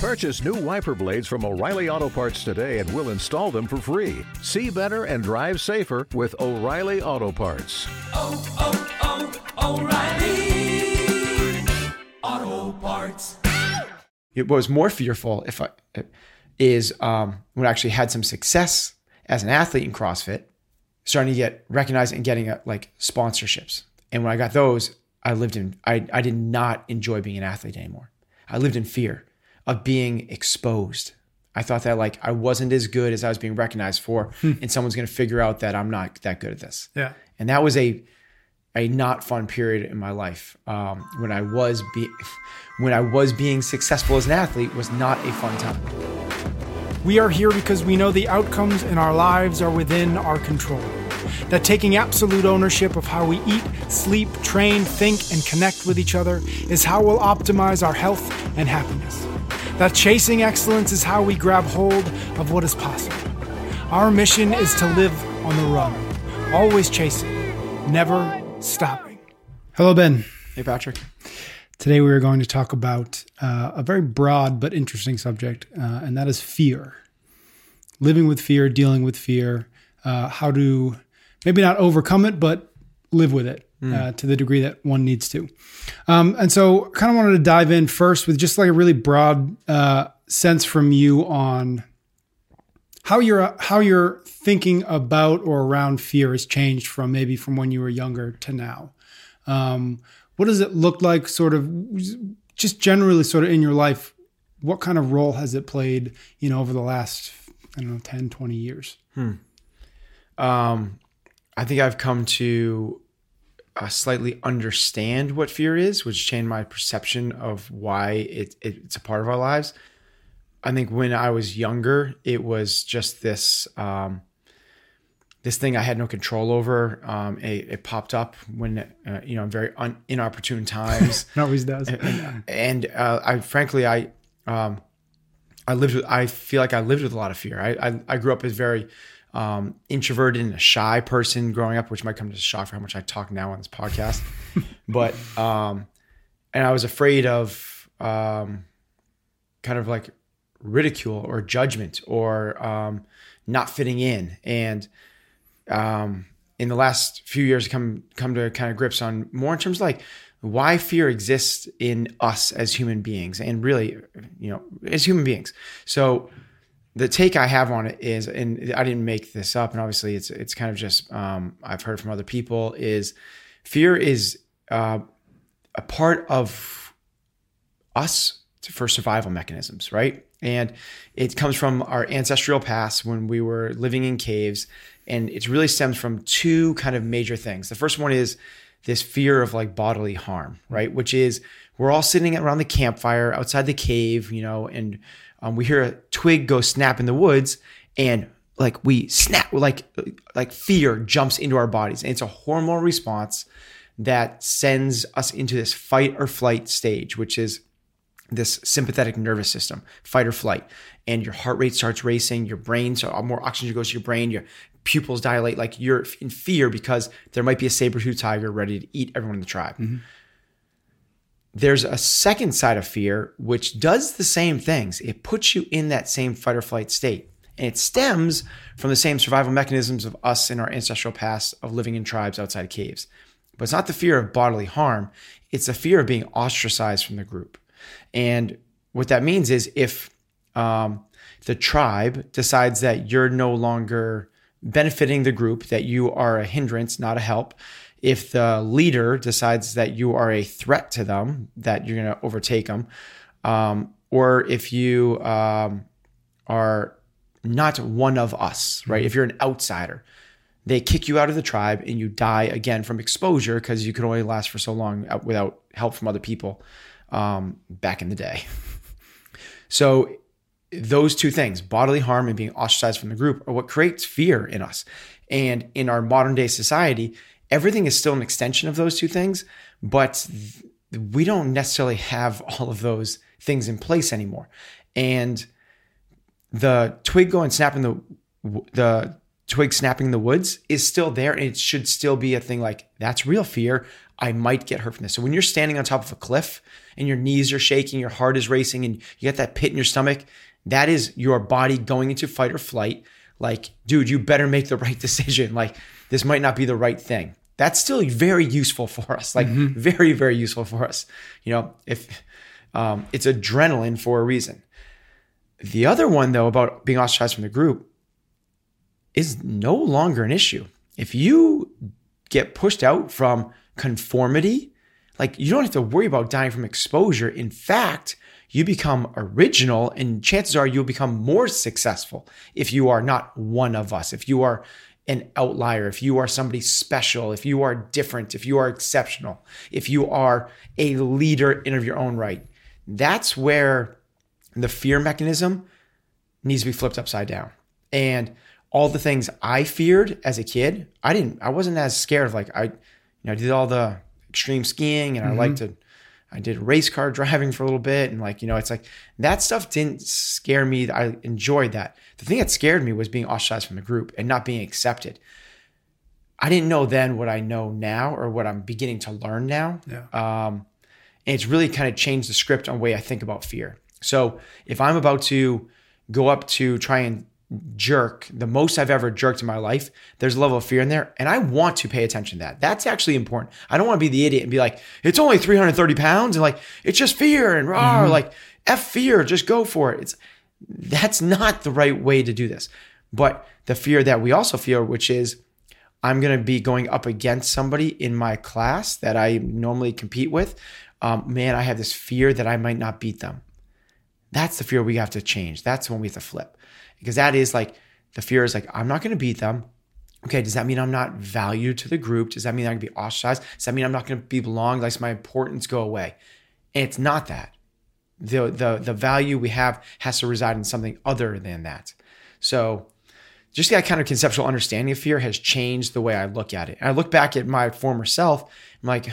Purchase new wiper blades from O'Reilly Auto Parts today and we'll install them for free. See better and drive safer with O'Reilly Auto Parts. oh, oh, O'Reilly Auto Parts. It was more fearful if I is um, when I actually had some success as an athlete in CrossFit, starting to get recognized and getting uh, like sponsorships. And when I got those, I lived in I I did not enjoy being an athlete anymore. I lived in fear of being exposed. I thought that like I wasn't as good as I was being recognized for, and someone's going to figure out that I'm not that good at this. Yeah. And that was a a not fun period in my life um, when I was be when I was being successful as an athlete was not a fun time. We are here because we know the outcomes in our lives are within our control. That taking absolute ownership of how we eat, sleep, train, think, and connect with each other is how we'll optimize our health and happiness. That chasing excellence is how we grab hold of what is possible. Our mission is to live on the run, always chasing, never stopping. Hello, Ben. Hey Patrick. Today we are going to talk about uh, a very broad but interesting subject, uh, and that is fear. Living with fear, dealing with fear, uh, how to maybe not overcome it, but live with it uh, to the degree that one needs to. Um, and so, kind of wanted to dive in first with just like a really broad uh, sense from you on how your how your thinking about or around fear has changed from maybe from when you were younger to now. Um, what does it look like, sort of, just generally, sort of in your life? What kind of role has it played, you know, over the last, I don't know, 10, 20 years? Um, I think I've come to uh, slightly understand what fear is, which changed my perception of why it, it, it's a part of our lives. I think when I was younger, it was just this um, this thing I had no control over. Um, it, it popped up when uh, you know very un, inopportune times. It always does. and, and uh, I frankly I um, I lived with I feel like I lived with a lot of fear. I I, I grew up as very um, introverted and a shy person growing up, which might come as a shock for how much I talk now on this podcast. but um, and I was afraid of um, kind of like ridicule or judgment or um, not fitting in and um, in the last few years come come to kind of grips on more in terms of like why fear exists in us as human beings and really you know as human beings so the take i have on it is and i didn't make this up and obviously it's it's kind of just um, i've heard from other people is fear is uh, a part of us for survival mechanisms, right? And it comes from our ancestral past when we were living in caves. And it really stems from two kind of major things. The first one is this fear of like bodily harm, right? Which is we're all sitting around the campfire outside the cave, you know, and um, we hear a twig go snap in the woods and like we snap, like, like fear jumps into our bodies. And it's a hormonal response that sends us into this fight or flight stage, which is this sympathetic nervous system, fight or flight, and your heart rate starts racing, your brain, so more oxygen goes to your brain, your pupils dilate, like you're in fear because there might be a saber-tooth tiger ready to eat everyone in the tribe. There's a second side of fear, which does the same things. It puts you in that same fight or flight state. And it stems from the same survival mechanisms of us in our ancestral past of living in tribes outside caves. But it's not the fear of bodily harm, it's the fear of being ostracized from the group. And what that means is if um, the tribe decides that you're no longer benefiting the group, that you are a hindrance, not a help, if the leader decides that you are a threat to them, that you're going to overtake them, um, or if you um, are not one of us, right? If you're an outsider, they kick you out of the tribe and you die again from exposure because you could only last for so long without help from other people um, back in the day. So those two things, bodily harm and being ostracized from the group, are what creates fear in us. And in our modern day society, everything is still an extension of those two things, but we don't necessarily have all of those things in place anymore. And the twig going snapping the the twig snapping in the woods is still there and it should still be a thing like that's real fear. I might get hurt from this. So when you're standing on top of a cliff and your knees are shaking, your heart is racing, and you get that pit in your stomach, that is your body going into fight or flight. Like, dude, you better make the right decision. Like, this might not be the right thing. That's still very useful for us. Like, very, very useful for us. You know, if um, it's adrenaline for a reason. The other one, though, about being ostracized from the group is no longer an issue. If you get pushed out from conformity, like you don't have to worry about dying from exposure. In fact, you become original, and chances are you'll become more successful if you are not one of us, if you are an outlier, if you are somebody special, if you are different, if you are exceptional, if you are a leader in of your own right. That's where the fear mechanism needs to be flipped upside down. And all the things I feared as a kid, I didn't, I wasn't as scared of like, I, you know, I did all the extreme skiing and I mm-hmm. liked to, I did race car driving for a little bit. And like, you know, it's like that stuff didn't scare me. I enjoyed that. The thing that scared me was being ostracized from the group and not being accepted. I didn't know then what I know now or what I'm beginning to learn now. Yeah. Um, and it's really kind of changed the script on the way I think about fear. So if I'm about to go up to try and jerk, the most I've ever jerked in my life, there's a level of fear in there. And I want to pay attention to that. That's actually important. I don't want to be the idiot and be like, it's only 330 pounds and like, it's just fear and rah, like, F fear, just go for it. It's that's not the right way to do this. But the fear that we also feel, which is I'm going to be going up against somebody in my class that I normally compete with. Um, man, I have this fear that I might not beat them. That's the fear we have to change. That's when we have to flip. Because that is like the fear is like, I'm not going to beat them. Okay, does that mean I'm not valued to the group? Does that mean I'm going to be ostracized? Does that mean I'm not going to be belong? Does my importance go away? And it's not that. The, the, the value we have has to reside in something other than that. So just that kind of conceptual understanding of fear has changed the way I look at it. And I look back at my former self, I'm like, you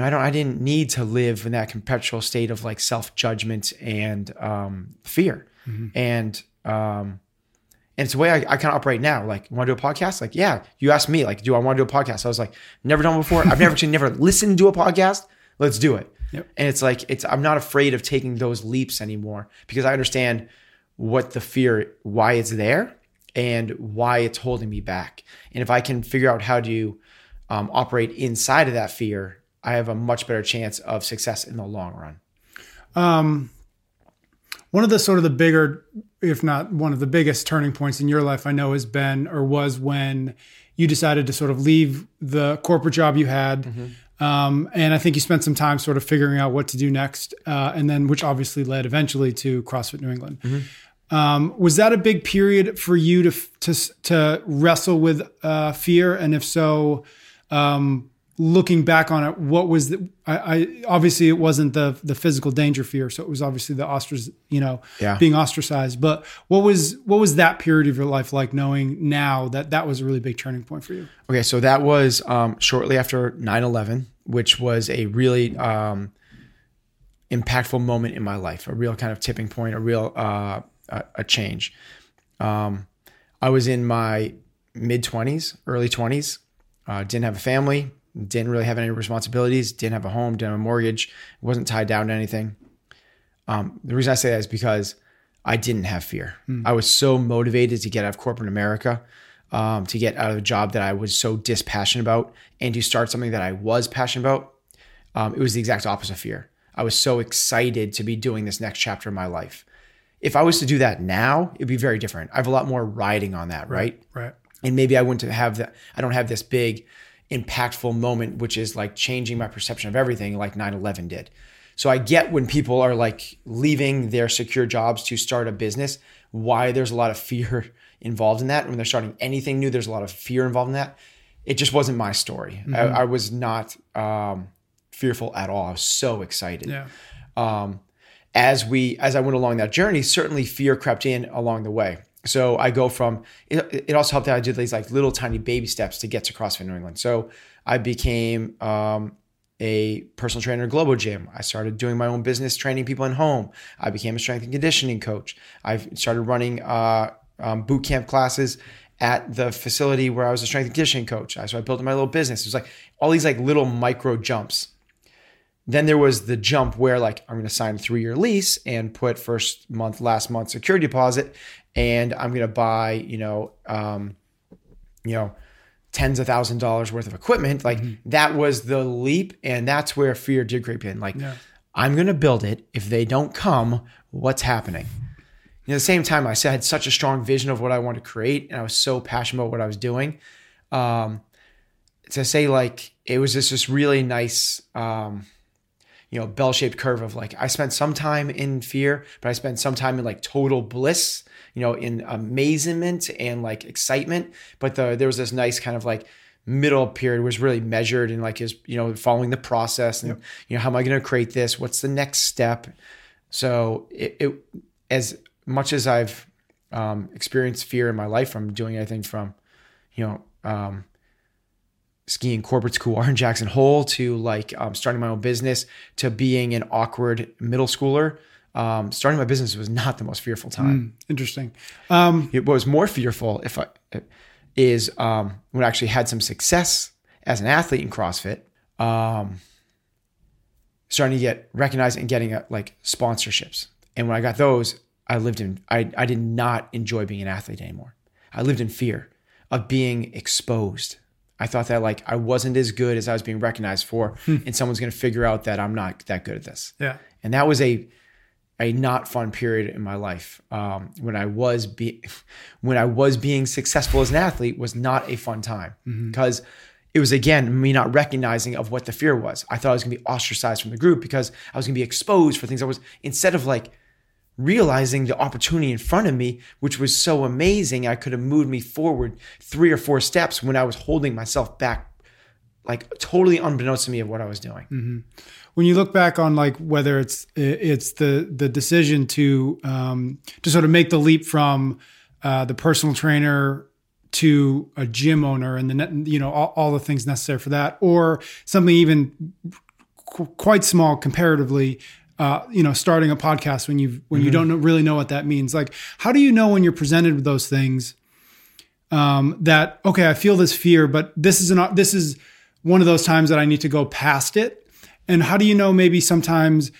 know, I don't, I didn't need to live in that perpetual state of like self judgment and um, fear. And um, and it's the way I, I kind of operate now. Like, want to do a podcast? Like, yeah. You asked me, like, do I want to do a podcast? I was like, never done before. I've never actually never listened to a podcast. Let's do it. Yep. And it's like, it's I'm not afraid of taking those leaps anymore because I understand what the fear, why it's there, and why it's holding me back. And if I can figure out how to um, operate inside of that fear, I have a much better chance of success in the long run. One of the sort of the bigger, if not one of the biggest turning points in your life, I know has been or was when you decided to sort of leave the corporate job you had. Um, and I think you spent some time sort of figuring out what to do next, uh, and then which obviously led eventually to CrossFit New England. Um, was that a big period for you to to to wrestle with uh, fear? And if so, um, looking back on it, what was the? I, I obviously it wasn't the the physical danger fear, so it was obviously the ostrac, you know, Yeah. being ostracized. But what was what was that period of your life like, knowing now that that was a really big turning point for you? Okay, so that was um, shortly after 9 11, which was a really um, impactful moment in my life, a real kind of tipping point, a real uh, a, a change. Um, I was in my mid 20s, early 20s, uh, didn't have a family, didn't really have any responsibilities, didn't have a home, didn't have a mortgage, wasn't tied down to anything. Um, the reason I say that is because I didn't have fear. I was so motivated to get out of corporate America, um, to get out of a job that I was so dispassionate about, and to start something that I was passionate about. Um, it was the exact opposite of fear. I was so excited to be doing this next chapter of my life. If I was to do that now, it'd be very different. I have a lot more riding on that, right? Right. and maybe I wouldn't have that. I don't have this big, impactful moment, which is like changing my perception of everything, like 9 11 did. So I get when people are like leaving their secure jobs to start a business, why there's a lot of fear involved in that. When they're starting anything new, there's a lot of fear involved in that. It just wasn't my story. I, I was not um, fearful at all. I was so excited Yeah. um, as we as I went along that journey, certainly fear crept in along the way. So I go from it, it also helped that I did these like little tiny baby steps to get to CrossFit New England. So I became um, a personal trainer at Globo Gym. I started doing my own business, training people in home. I became a strength and conditioning coach. I started running uh, um, boot camp classes at the facility where I was a strength and conditioning coach. So I built my little business. It was like all these like little micro jumps. Then there was the jump where like I'm going to sign a three year lease and put first month, last month security deposit, and I'm going to buy you know, um, you know, tens of thousand dollars worth of equipment. Like that was the leap, and that's where fear did creep in. Like I'm going to build it. If they don't come, what's happening? at the same time, I I had such a strong vision of what I wanted to create, and I was so passionate about what I was doing. Um, to say like it was just this really nice, um, you know, bell-shaped curve of like I spent some time in fear, but I spent some time in like total bliss, you know, in amazement and like excitement. But the there was this nice kind of like middle period was really measured and like is you know following the process and you know how am I going to create this? What's the next step? So it, it as much as I've um, experienced fear in my life from doing anything from, you know, um, skiing Corbet's Couloir in Jackson Hole to like um, starting my own business to being an awkward middle schooler. Um, starting my business was not the most fearful time. Interesting. Um, It was more fearful if I is um, when I actually had some success as an athlete in CrossFit. Um, starting to get recognized and getting uh, like sponsorships. And when I got those, I lived in I I did not enjoy being an athlete anymore. I lived in fear of being exposed. I thought that like I wasn't as good as I was being recognized for, and someone's going to figure out that I'm not that good at this. yeah. And that was a a not fun period in my life um, when I was be when I was being successful as an athlete was not a fun time because it was again me not recognizing of what the fear was. I thought I was going to be ostracized from the group because I was going to be exposed for things I was instead of like realizing the opportunity in front of me, which was so amazing. I could have moved me forward three or four steps when I was holding myself back, like totally unbeknownst to me of what I was doing. when you look back on like whether it's it's the the decision to um, to sort of make the leap from uh, the personal trainer to a gym owner and the you know all, all the things necessary for that or something even qu- quite small comparatively uh, you know starting a podcast when you when you don't know, really know what that means like how do you know when you're presented with those things um, that okay, I feel this fear, but this is an this is one of those times that I need to go past it. And how do you know maybe sometimes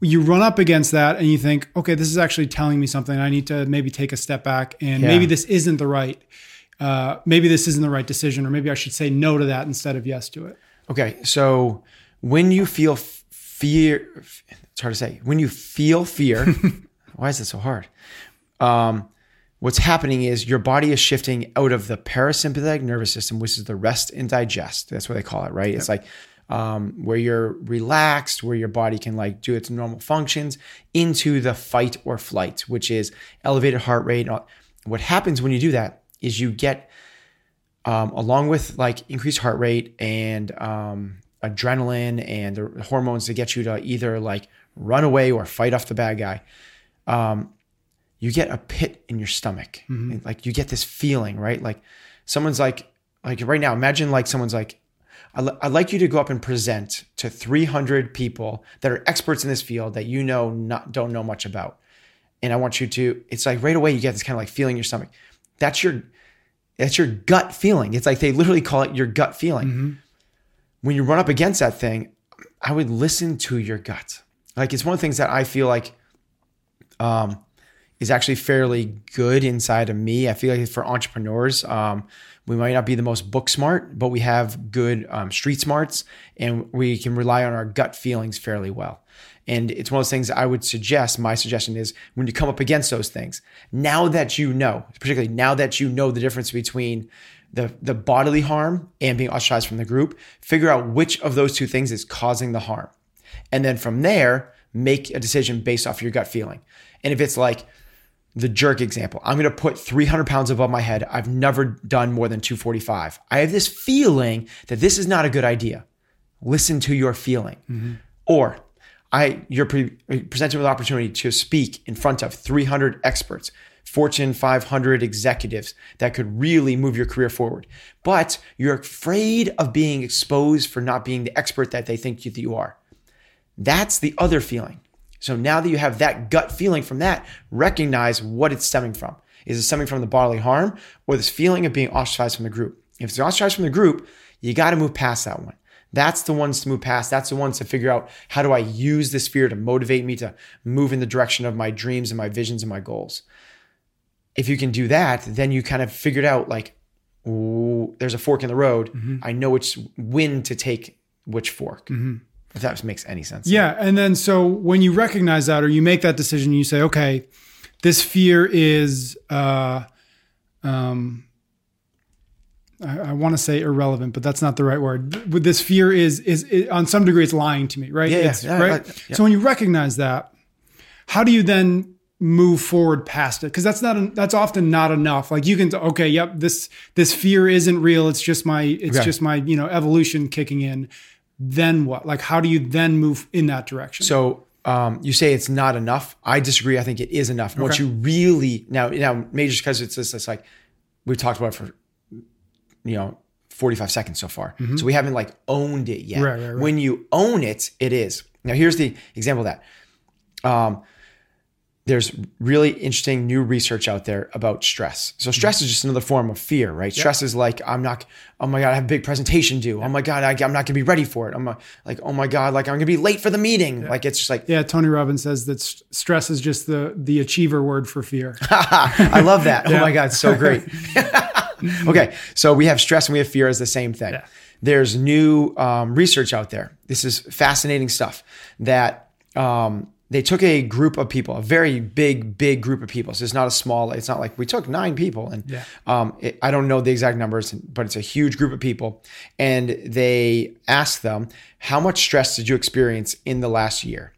you run up against that and you think, okay, this is actually telling me something. I need to maybe take a step back and Yeah. maybe this isn't the right, uh, maybe this isn't the right decision, or maybe I should say no to that instead of yes to it. Okay, so when you feel f- fear, it's hard to say. When you feel fear, why is it so hard? Um, what's happening is your body is shifting out of the parasympathetic nervous system, which is the rest and digest. That's what they call it, right? It's like um, where you're relaxed, where your body can like do its normal functions, into the fight or flight, which is elevated heart rate. What happens when you do that is you get um, along with like increased heart rate and um, adrenaline and the hormones to get you to either like run away or fight off the bad guy, um, you get a pit in your stomach. And, like you get this feeling, right? Like someone's like, like right now, imagine like someone's like, I'd like you to go up and present to 300 people that are experts in this field that you know not don't know much about, and I want you to. It's like right away you get this kind of like feeling in your stomach. That's your that's your gut feeling. It's like they literally call it your gut feeling. When you run up against that thing, I would listen to your gut. Like it's one of the things that I feel like um, is actually fairly good inside of me. I feel like for entrepreneurs, um, we might not be the most book smart, but we have good um, street smarts and we can rely on our gut feelings fairly well. And it's one of those things I would suggest. My suggestion is when you come up against those things, now that you know, particularly now that you know the difference between the, the bodily harm and being ostracized from the group, figure out which of those two things is causing the harm. And then from there, make a decision based off your gut feeling. And if it's like the jerk example, I'm going to put 300 pounds above my head. I've never done more than 245. I have this feeling that this is not a good idea. Listen to your feeling. Mm-hmm. Or I, you're pre- presented with an opportunity to speak in front of 300 experts, Fortune 500 executives that could really move your career forward. But you're afraid of being exposed for not being the expert that they think you, that you are. That's the other feeling. So now that you have that gut feeling from that, recognize what it's stemming from. Is it stemming from the bodily harm or this feeling of being ostracized from the group? If it's ostracized from the group, you got to move past that one. That's the ones to move past. That's the ones to figure out how do I use this fear to motivate me to move in the direction of my dreams and my visions and my goals. If you can do that, then you kind of figured out like, ooh, there's a fork in the road. Mm-hmm. I know which when to take which fork. Mm-hmm. If that makes any sense. Yeah. And then so when you recognize that or you make that decision, you say, okay, this fear is, uh, um, I, I want to say irrelevant, but that's not the right word. This fear is, is, is on some degree, it's lying to me, right? Yeah, It's- yeah, right. right, yeah. So when you recognize that, how do you then move forward past it? Because that's not, that's often not enough. Like you can, okay, yep, this, this fear isn't real. It's just my, it's Okay. just my, you know, evolution kicking in. Then what? Like, how do you then move in that direction? So um, you say it's not enough. I disagree. I think it is enough. Once Okay. you really now now just because it's this it's like we've talked about it for you know 45 seconds so far. So we haven't like owned it yet. Mm-hmm. Right, right, right. When you own it, it is. Now here's the example of that. Um, there's really interesting new research out there about stress. So stress is just another form of fear, right? Stress is like I'm not. Oh my god, I have a big presentation due. Oh my god, I, I'm not gonna be ready for it. I'm like, oh my god, like I'm gonna be late for the meeting. Like it's just like Yeah, Tony Robbins says that st- stress is just the the achiever word for fear. I love that. Oh my God, so great. okay, so we have stress and we have fear as the same thing. There's new um, research out there. This is fascinating stuff that um, they took a group of people, a very big, big group of people. So it's not a small, it's not like we took nine people. And Yeah. um, it, I don't know the exact numbers, but it's a huge group of people. And they asked them, how much stress did you experience in the last year?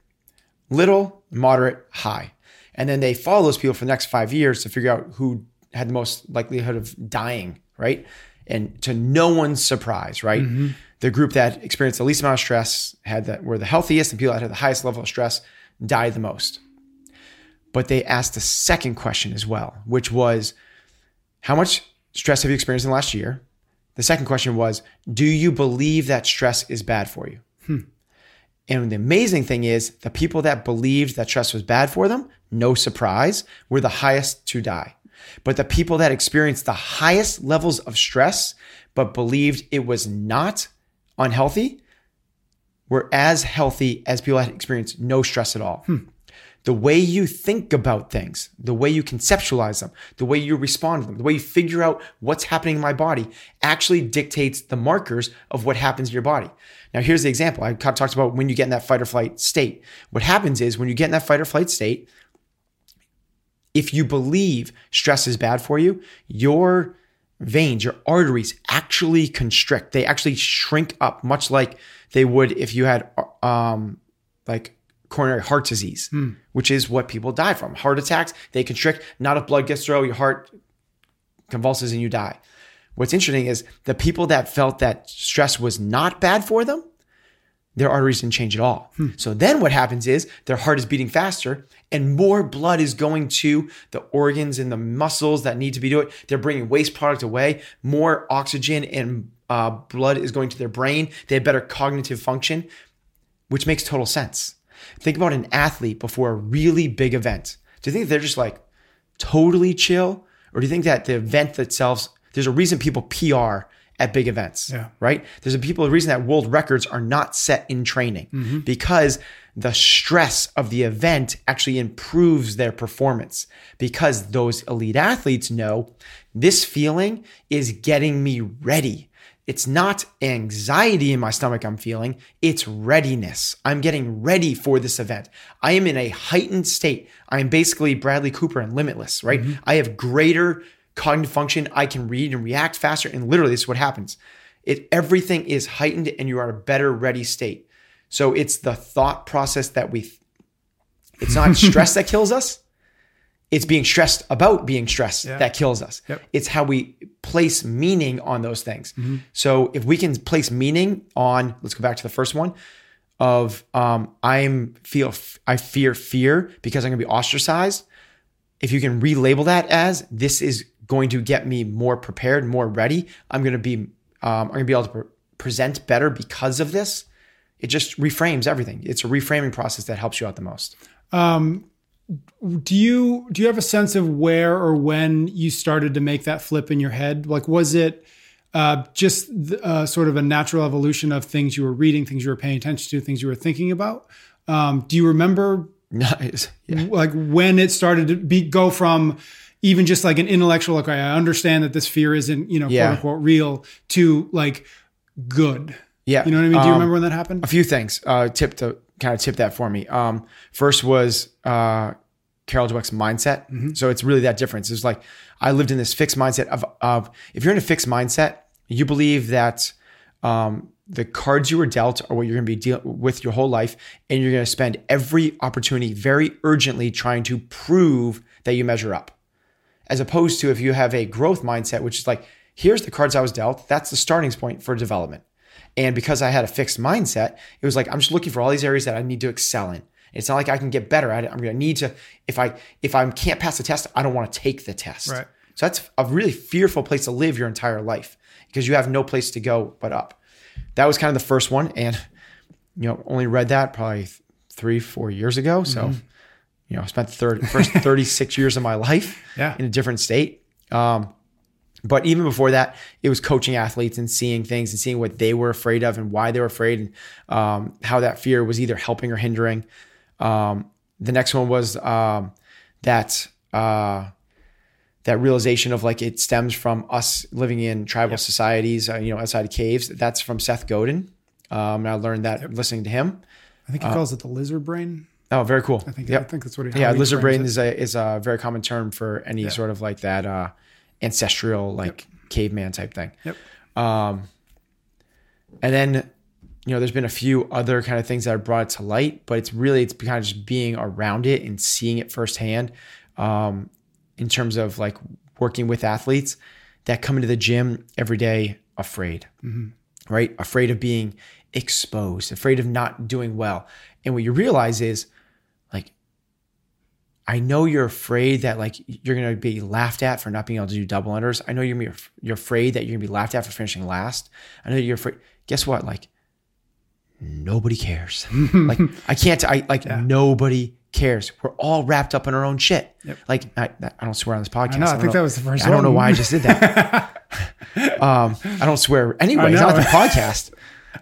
little, moderate, high. And then they follow those people for the next five years to figure out who had the most likelihood of dying, right? And to no one's surprise, right? The group that experienced the least amount of stress had that were the healthiest, and people that had the highest level of stress died the most. But they asked a second question as well, which was, how much stress have you experienced in the last year? The second question was, do you believe that stress is bad for you? Hmm. And the amazing thing is, the people that believed that stress was bad for them, no surprise, were the highest to die. But the people that experienced the highest levels of stress, but believed it was not unhealthy, were as healthy as people that experienced no stress at all. Hmm. The way you think about things, the way you conceptualize them, the way you respond to them, the way you figure out what's happening in my body actually dictates the markers of what happens in your body. Now, here's the example. I kind of talked about when you get in that fight or flight state. What happens is when you get in that fight or flight state, if you believe stress is bad for you, your veins, your arteries actually constrict. They actually shrink up, much like they would if you had um, like coronary heart disease, which is what people die from. Heart attacks, they constrict. Not if blood gets through, your heart convulses and you die. What's interesting is the people that felt that stress was not bad for them, their arteries didn't change at all. So then what happens is their heart is beating faster and more blood is going to the organs and the muscles that need to be doing it. They're bringing waste product away. More oxygen and uh, blood is going to their brain. They have better cognitive function, which makes total sense. Think about an athlete before a really big event. Do you think they're just like totally chill? Or do you think that the event itself, there's a reason people PR at big events, Yeah. right? There's a people a reason that world records are not set in training because the stress of the event actually improves their performance because those elite athletes know this feeling is getting me ready. It's not anxiety in my stomach I'm feeling, it's readiness. I'm getting ready for this event. I am in a heightened state. I am basically Bradley Cooper and limitless, right? Mm-hmm. I have greater cognitive function. I can read and react faster. And literally, this is what happens. It everything is heightened and you are in a better ready state. So it's the thought process that we it's not stress that kills us. It's being stressed about being stressed Yeah. that kills us. Yep. It's how we place meaning on those things. So if we can place meaning on, let's go back to the first one of um, I'm feel I fear fear because I'm gonna be ostracized. If you can relabel that as this is going to get me more prepared, more ready. I'm gonna be um, I'm gonna be able to pre- present better because of this. It just reframes everything. It's a reframing process that helps you out the most. Um, do you do you have a sense of where or when you started to make that flip in your head? Like, was it uh, just uh, sort of a natural evolution of things you were reading, things you were paying attention to, things you were thinking about? Um, do you remember Nice. Yeah. like when it started to be go from even just like an intellectual like I understand that this fear isn't you know Yeah. quote unquote real to like good. Yeah. You know what I mean? Do you Um, remember when that happened? a few things uh tip to kind of tip that for me um first was uh carol dweck's mindset so it's really that difference it's like i lived in this fixed mindset of of if you're in a fixed mindset you believe that um the cards you were dealt are what you're going to be dealing with your whole life and you're going to spend every opportunity very urgently trying to prove that you measure up as opposed to if you have a growth mindset, which is like, here's the cards I was dealt. That's the starting point for development. And because I had a fixed mindset, it was like, I'm just looking for all these areas that I need to excel in. It's not like I can get better at it. I'm going to need to, if I, if I can't pass the test, I don't want to take the test. Right. So that's a really fearful place to live your entire life because you have no place to go but up. That was kind of the first one. And, you know, only read that probably three, four years ago. So, you know, I spent the third, first 36 years of my life Yeah. in a different state. Um, but even before that, it was coaching athletes and seeing things and seeing what they were afraid of and why they were afraid and um, how that fear was either helping or hindering. Um, the next one was um, that uh, that realization of like it stems from us living in tribal societies, uh, you know, outside of caves. That's from Seth Godin. Um, and I learned that listening to him. I think he calls it the lizard brain. Oh, very cool. I think Yep. I think that's what he yeah, lizard brain it. is a is a very common term for any sort of like that uh, ancestral like caveman type thing. Yep. Um, and then you know, there's been a few other kind of things that have brought it to light, but it's really it's kind of just being around it and seeing it firsthand. Um, in terms of like working with athletes that come into the gym every day afraid, right? Afraid of being exposed, afraid of not doing well. And what you realize is I know you're afraid that like you're gonna be laughed at for not being able to do double unders. I know you're you're afraid that you're gonna be laughed at for finishing last. I know you're afraid. Guess what? Like nobody cares. like I can't. I like nobody cares. We're all wrapped up in our own shit. Like I, I don't swear on this podcast. know, I don't think that was the first I don't know why I just did that. um, I don't swear anyway. It's know. not the podcast.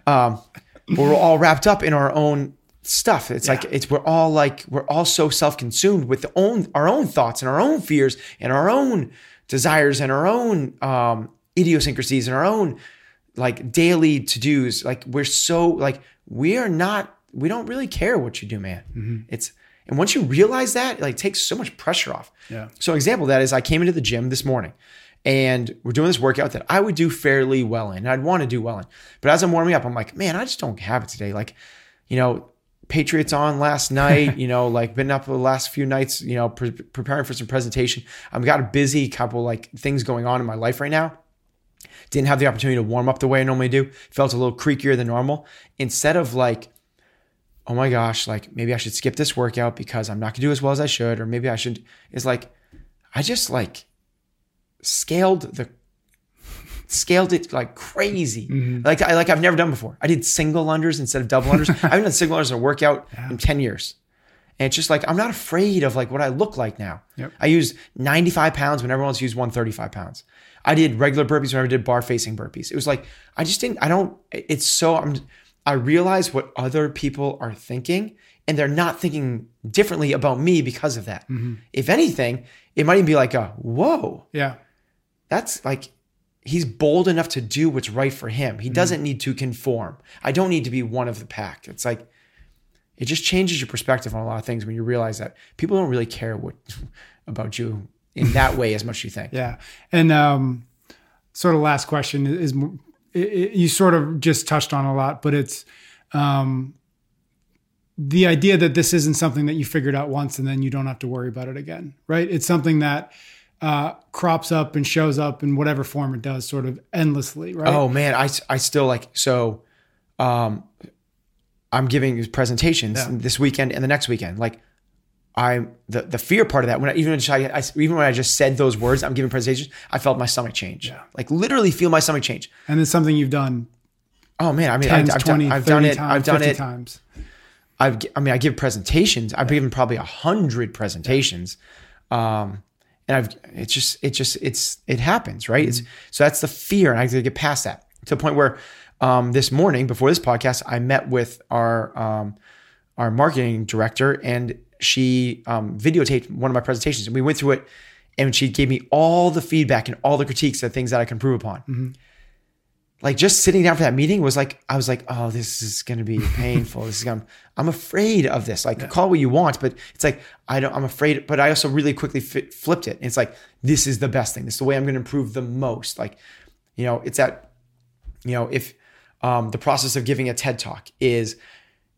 Um, but we're all wrapped up in our own stuff. It's like it's we're all like we're all so self-consumed with the own our own thoughts and our own fears and our own desires and our own um, idiosyncrasies and our own like daily to-dos. Like we're so like we are not we don't really care what you do, man. It's and once you realize that, like it takes so much pressure off. Yeah. So an example of that is I came into the gym this morning and we're doing this workout that I would do fairly well in. and I'd want to do well in. But as I'm warming up, I'm like, man, I just don't have it today. Like, you know, Patriots on last night, you know, like been up the last few nights, you know, pre- preparing for some presentation. I've got a busy couple like things going on in my life right now. Didn't have the opportunity to warm up the way I normally do. Felt a little creakier than normal. Instead of like, oh my gosh, like maybe I should skip this workout because I'm not gonna do as well as I should, or maybe I should. Is like, I just like scaled the scaled it like crazy. Mm-hmm. Like I like I've never done before. I did single unders instead of double unders. I haven't done single unders in a workout in 10 years. And it's just like I'm not afraid of like what I look like now. Yep. I use 95 pounds when everyone else used 135 pounds. I did regular burpees when I did bar facing burpees. It was like I just didn't. I don't. It's so. I'm. I realize what other people are thinking, and they're not thinking differently about me because of that. Mm-hmm. If anything, it might even be like a whoa Yeah. that's like he's bold enough to do what's right for him. He doesn't need to conform. I don't need to be one of the pack. It's like it just changes your perspective on a lot of things when you realize that people don't really care what about you in that way as much as you think. Yeah. And um, sort of last question is it- you sort of just touched on a lot, but it's um, the idea that this isn't something that you figured out once and then you don't have to worry about it again, right? It's something that uh, crops up and shows up in whatever form it does, sort of endlessly, right? Oh man, I, I still like so um I'm giving presentations Yeah. this weekend and the next weekend. Like I'm the the fear part of that when I, even when I, I even when I just said those words, I'm giving presentations, I felt my stomach change. Yeah. Like literally feel my stomach change. And it's something you've done Oh man, I mean, 10, I, I've 20, done, I've done it. times, I've done 50 it. times. I've, I mean, I give presentations. I've given probably a hundred presentations. Um, and I've, it's just, it just, it's, it happens, right? It's, so that's the fear. And I have to get past that to the point where, um, this morning before this podcast, I met with our, um, our marketing director and she, um, videotaped one of my presentations and we went through it and she gave me all the feedback and all the critiques of things that I can improve upon like just sitting down for that meeting was like I was like, oh, this is gonna be painful. this is gonna, I'm afraid of this. Like call what you want, but it's like I don't. I'm afraid. But I also really quickly flipped it. it's like this is the best thing. This is the way I'm gonna improve the most. Like, you know, it's that, you know, if um, the process of giving a TED talk is.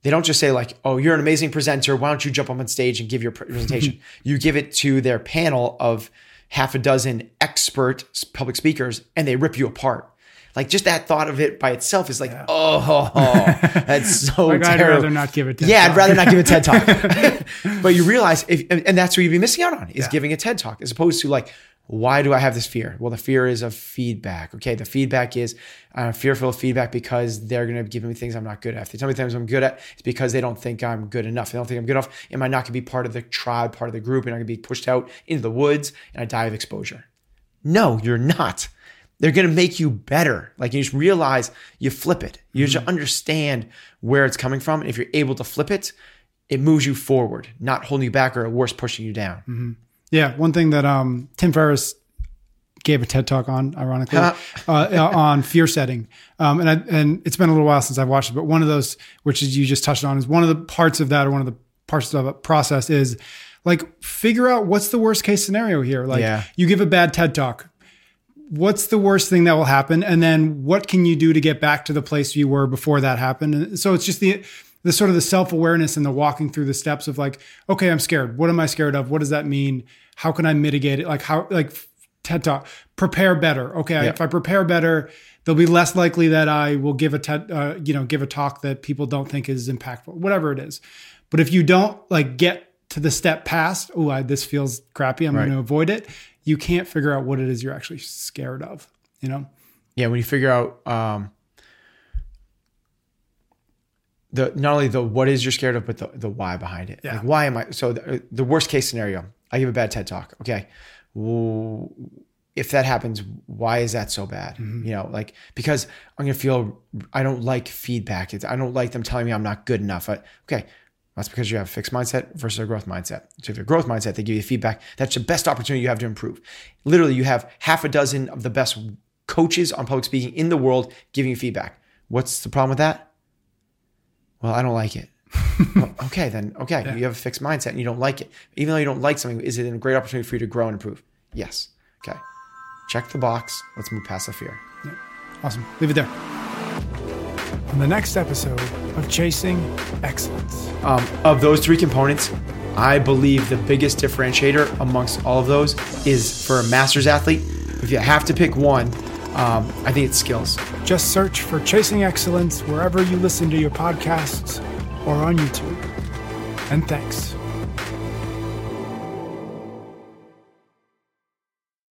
They don't just say like, "Oh, you're an amazing presenter. Why don't you jump up on stage and give your presentation?" you give it to their panel of half a dozen expert public speakers, and they rip you apart. Like just that thought of it by itself is like, oh, that's so Like, I'd terrible. rather not give a TED talk. yeah, I'd rather not give a TED talk. but you realize, if, and that's what you'd be missing out on is giving a TED talk, as opposed to like, why do I have this fear? Well, the fear is of feedback. Okay, the feedback is I'm fearful of feedback because they're going to give me things I'm not good at. If they tell me things I'm good at, it's because they don't think I'm good enough. They don't think I'm good enough. Am I not going to be part of the tribe, part of the group, and I'm going to be pushed out into the woods and I die of exposure? No, you're not. They're going to make you better. Like you just realize you flip it. You just understand where it's coming from. And if you're able to flip it, it moves you forward, not holding you back or worse, pushing you down. Yeah, one thing that um, Tim Ferriss gave a TED talk on, ironically, uh, uh, on fear setting, um, and I, and it's been a little while since I've watched it, but one of those, which is you just touched on, is one of the parts of that, or one of the parts of the process is like figure out what's the worst case scenario here. Like Yeah. you give a bad TED talk, what's the worst thing that will happen, and then what can you do to get back to the place you were before that happened? And so it's just the the sort of the self awareness and the walking through the steps of like, okay, I'm scared. What am I scared of? What does that mean? How can I mitigate it? Like how like TED talk, prepare better. Okay, Yeah. if I prepare better, they'll be less likely that I will give a TED, uh, you know, give a talk that people don't think is impactful, whatever it is. But if you don't like get to the step past, oh, I, this feels crappy. I'm Right. going to avoid it. You can't figure out what it is you're actually scared of. You know. Yeah, when you figure out um, the not only the what is you're scared of, but the, the why behind it. Yeah. Like, why am I? So the, the worst case scenario, I give a bad TED talk. Okay, if that happens, why is that so bad? You know, like because I'm gonna feel I don't like feedback. It's, I don't like them telling me I'm not good enough. I, okay. That's because you have a fixed mindset versus a growth mindset. So if you have a growth mindset, they give you feedback. That's the best opportunity you have to improve. Literally, you have half a dozen of the best coaches on public speaking in the world giving you feedback. What's the problem with that? Well, I don't like it. Well, okay, then okay, you have a fixed mindset and you don't like it. Even though you don't like something, is it a great opportunity for you to grow and improve? Yes. Okay. Check the box. Let's move past the fear. Awesome. Leave it there. On the next episode of Chasing Excellence. Um, of those three components, I believe the biggest differentiator amongst all of those is for a master's athlete. If you have to pick one, um, I think it's skills. Just search for Chasing Excellence wherever you listen to your podcasts or on YouTube. And thanks